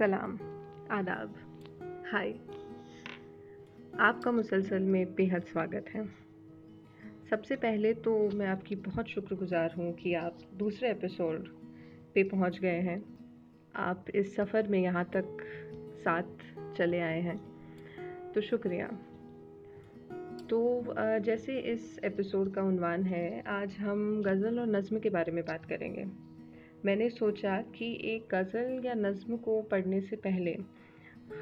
सलाम, आदाब। हाय। आपका मुसलसल में बेहद स्वागत है। सबसे पहले तो मैं आपकी बहुत शुक्रगुजार हूँ कि आप दूसरे एपिसोड पे पहुँच गए हैं। आप इस सफ़र में यहाँ तक साथ चले आए हैं। तो शुक्रिया। तो जैसे इस एपिसोड का उनवान है, आज हम गज़ल और नज़म के बारे में बात करेंगे। मैंने सोचा कि एक गज़ल या नज़्म को पढ़ने से पहले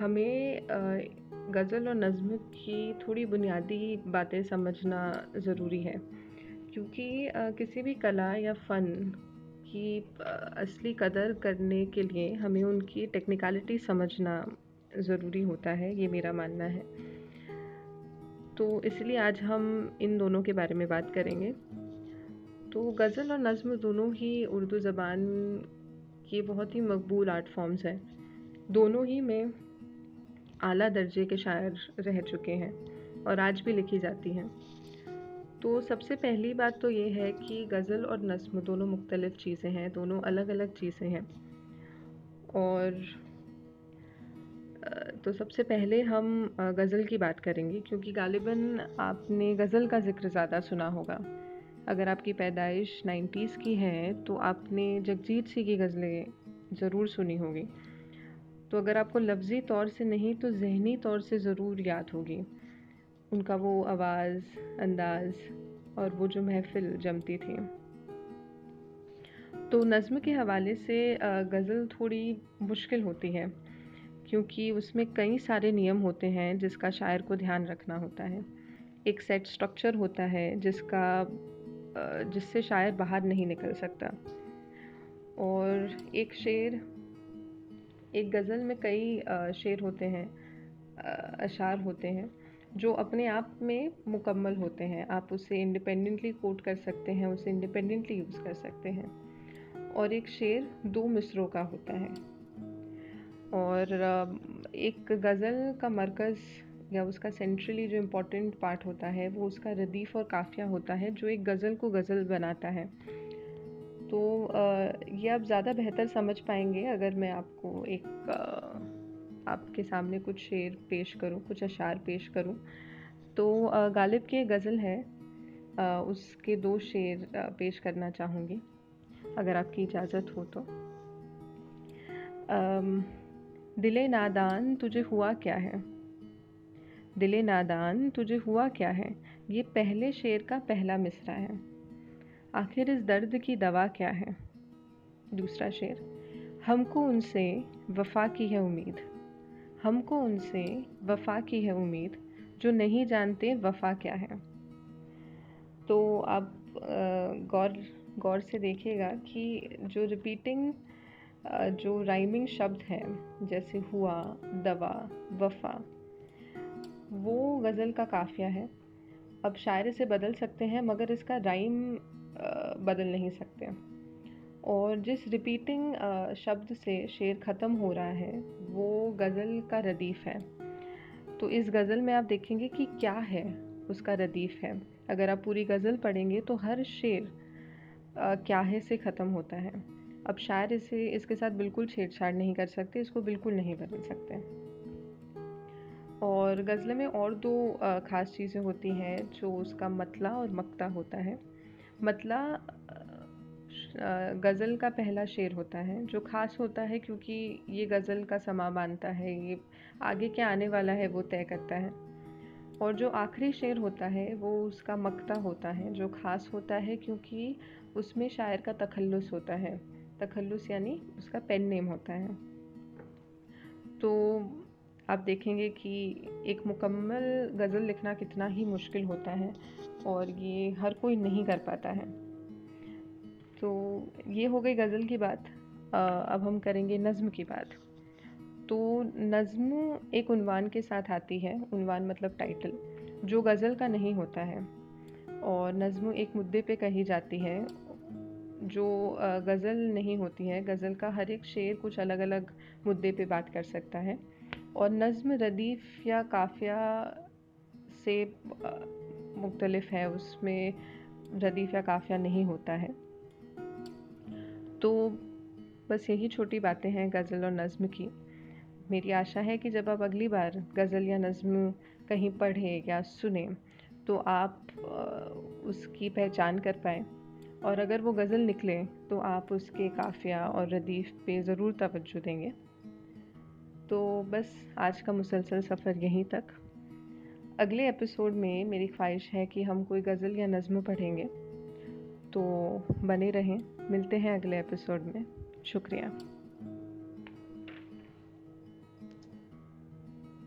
हमें गज़ल और नज़म की थोड़ी बुनियादी बातें समझना ज़रूरी है। क्योंकि किसी भी कला या फ़न की असली कदर करने के लिए हमें उनकी टेक्निकलिटी समझना ज़रूरी होता है, ये मेरा मानना है। तो इसलिए आज हम इन दोनों के बारे में बात करेंगे। तो गज़ल और नज़्म दोनों ही उर्दू ज़बान के बहुत ही मकबूल आर्ट फॉर्म्स हैं। दोनों ही में आला दर्जे के शायर रह चुके हैं और आज भी लिखी जाती हैं। तो सबसे पहली बात तो ये है कि गज़ल और नज़्म दोनों मुख्तलिफ़ चीज़ें हैं, दोनों अलग अलग चीज़ें हैं। और तो सबसे पहले हम गज़ल की बात करेंगे, क्योंकि गालिबन आपने गज़ल का ज़िक्र ज़्यादा सुना होगा। अगर आपकी पैदाइश नाइन्टीज़ की है तो आपने जगजीत सिंह की गज़लें ज़रूर सुनी होगी। तो अगर आपको लफ्ज़ी तौर से नहीं तो जहनी तौर से ज़रूर याद होगी। उनका वो आवाज़, अंदाज़ और वो जो महफ़िल जमती थी। तो नज़म के हवाले से गज़ल थोड़ी मुश्किल होती है, क्योंकि उसमें कई सारे नियम होते हैं जिसका शायर को ध्यान रखना होता है। एक सेट स्ट्रक्चर होता है जिसका जिससे शायर बाहर नहीं निकल सकता। और एक शेर, एक गज़ल में कई शेर होते हैं अशार होते हैं, जो अपने आप में मुकम्मल होते हैं। आप उसे इंडिपेंडेंटली कोट कर सकते हैं, उसे इंडिपेंडेंटली यूज़ कर सकते हैं। और एक शेर दो मिसरों का होता है। और एक गज़ल का मरकज़ या उसका सेंट्रली जो इम्पोर्टेंट पार्ट होता है, वो उसका रदीफ़ और काफ़िया होता है, जो एक गज़ल को गज़ल बनाता है। तो ये आप ज़्यादा बेहतर समझ पाएँगे अगर मैं आपको एक आपके सामने कुछ शेर पेश करूँ, कुछ अशार पेश करूँ। तो गालिब की गज़ल है उसके दो शेर पेश करना चाहूँगी, अगर आपकी इजाज़त हो तो। दिले नादान तुझे हुआ क्या है? दिले नादान, तुझे हुआ क्या है? ये पहले शेर का पहला मिसरा है। आखिर इस दर्द की दवा क्या है? दूसरा शेर, हमको उनसे वफा की है उम्मीद। हमको उनसे वफा की है उम्मीद, जो नहीं जानते वफा क्या है। तो आप गौर गौर से देखिएगा कि जो रिपीटिंग जो राइमिंग शब्द हैं, जैसे हुआ, दवा, वफा वो गज़ल का काफ़िया है। अब शायर इसे बदल सकते हैं, मगर इसका राइम बदल नहीं सकते। और जिस रिपीटिंग शब्द से शेर ख़त्म हो रहा है, वो गज़ल का रदीफ़ है। तो इस गज़ल में आप देखेंगे कि क्या है उसका रदीफ़ है। अगर आप पूरी गज़ल पढ़ेंगे तो हर शेर क्या है से ख़त्म होता है। अब शायर इसे इसके साथ बिल्कुल छेड़छाड़ नहीं कर सकते, इसको बिल्कुल नहीं बदल सकते। और गज़ल में और दो ख़ास चीज़ें होती हैं जो उसका मतला और मक्ता होता है। मतला गज़ल का पहला शेर होता है, जो ख़ास होता है क्योंकि ये गज़ल का समा बांधता है, ये आगे क्या आने वाला है वो तय करता है। और जो आखिरी शेर होता है वो उसका मक्ता होता है, जो ख़ास होता है क्योंकि उसमें शायर का तखल्लुस होता है। तखल्लुस यानी उसका पेन नेम होता है। तो आप देखेंगे कि एक मुकम्मल गज़ल लिखना कितना ही मुश्किल होता है और ये हर कोई नहीं कर पाता है। तो ये हो गई गज़ल की बात। अब हम करेंगे नज़म की बात। तो नज़म एक उनवान के साथ आती है, उनवान मतलब टाइटल जो गज़ल का नहीं होता है। और नज़म एक मुद्दे पे कही जाती है, जो गज़ल नहीं होती है। गज़ल का हर एक शेर कुछ अलग अलग मुद्दे पे बात कर सकता है। और नज़म, रदीफ़ या काफ़िया से मुख्तलफ़ है, उसमें रदीफ़ या काफ़िया नहीं होता है। तो बस यही छोटी बातें हैं गज़ल और नज़म की। मेरी आशा है कि जब आप अगली बार गज़ल या नज़्म कहीं पढ़ें या सुने तो आप उसकी पहचान कर पाएँ। और अगर वो गज़ल निकले तो आप उसके काफ़िया और रदीफ़ पे ज़रूर तवज्जो देंगे। तो बस आज का मुसलसल सफ़र यहीं तक। अगले एपिसोड में मेरी ख्वाहिश है कि हम कोई गज़ल या नज़म पढ़ेंगे। तो बने रहें, मिलते हैं अगले एपिसोड में। शुक्रिया।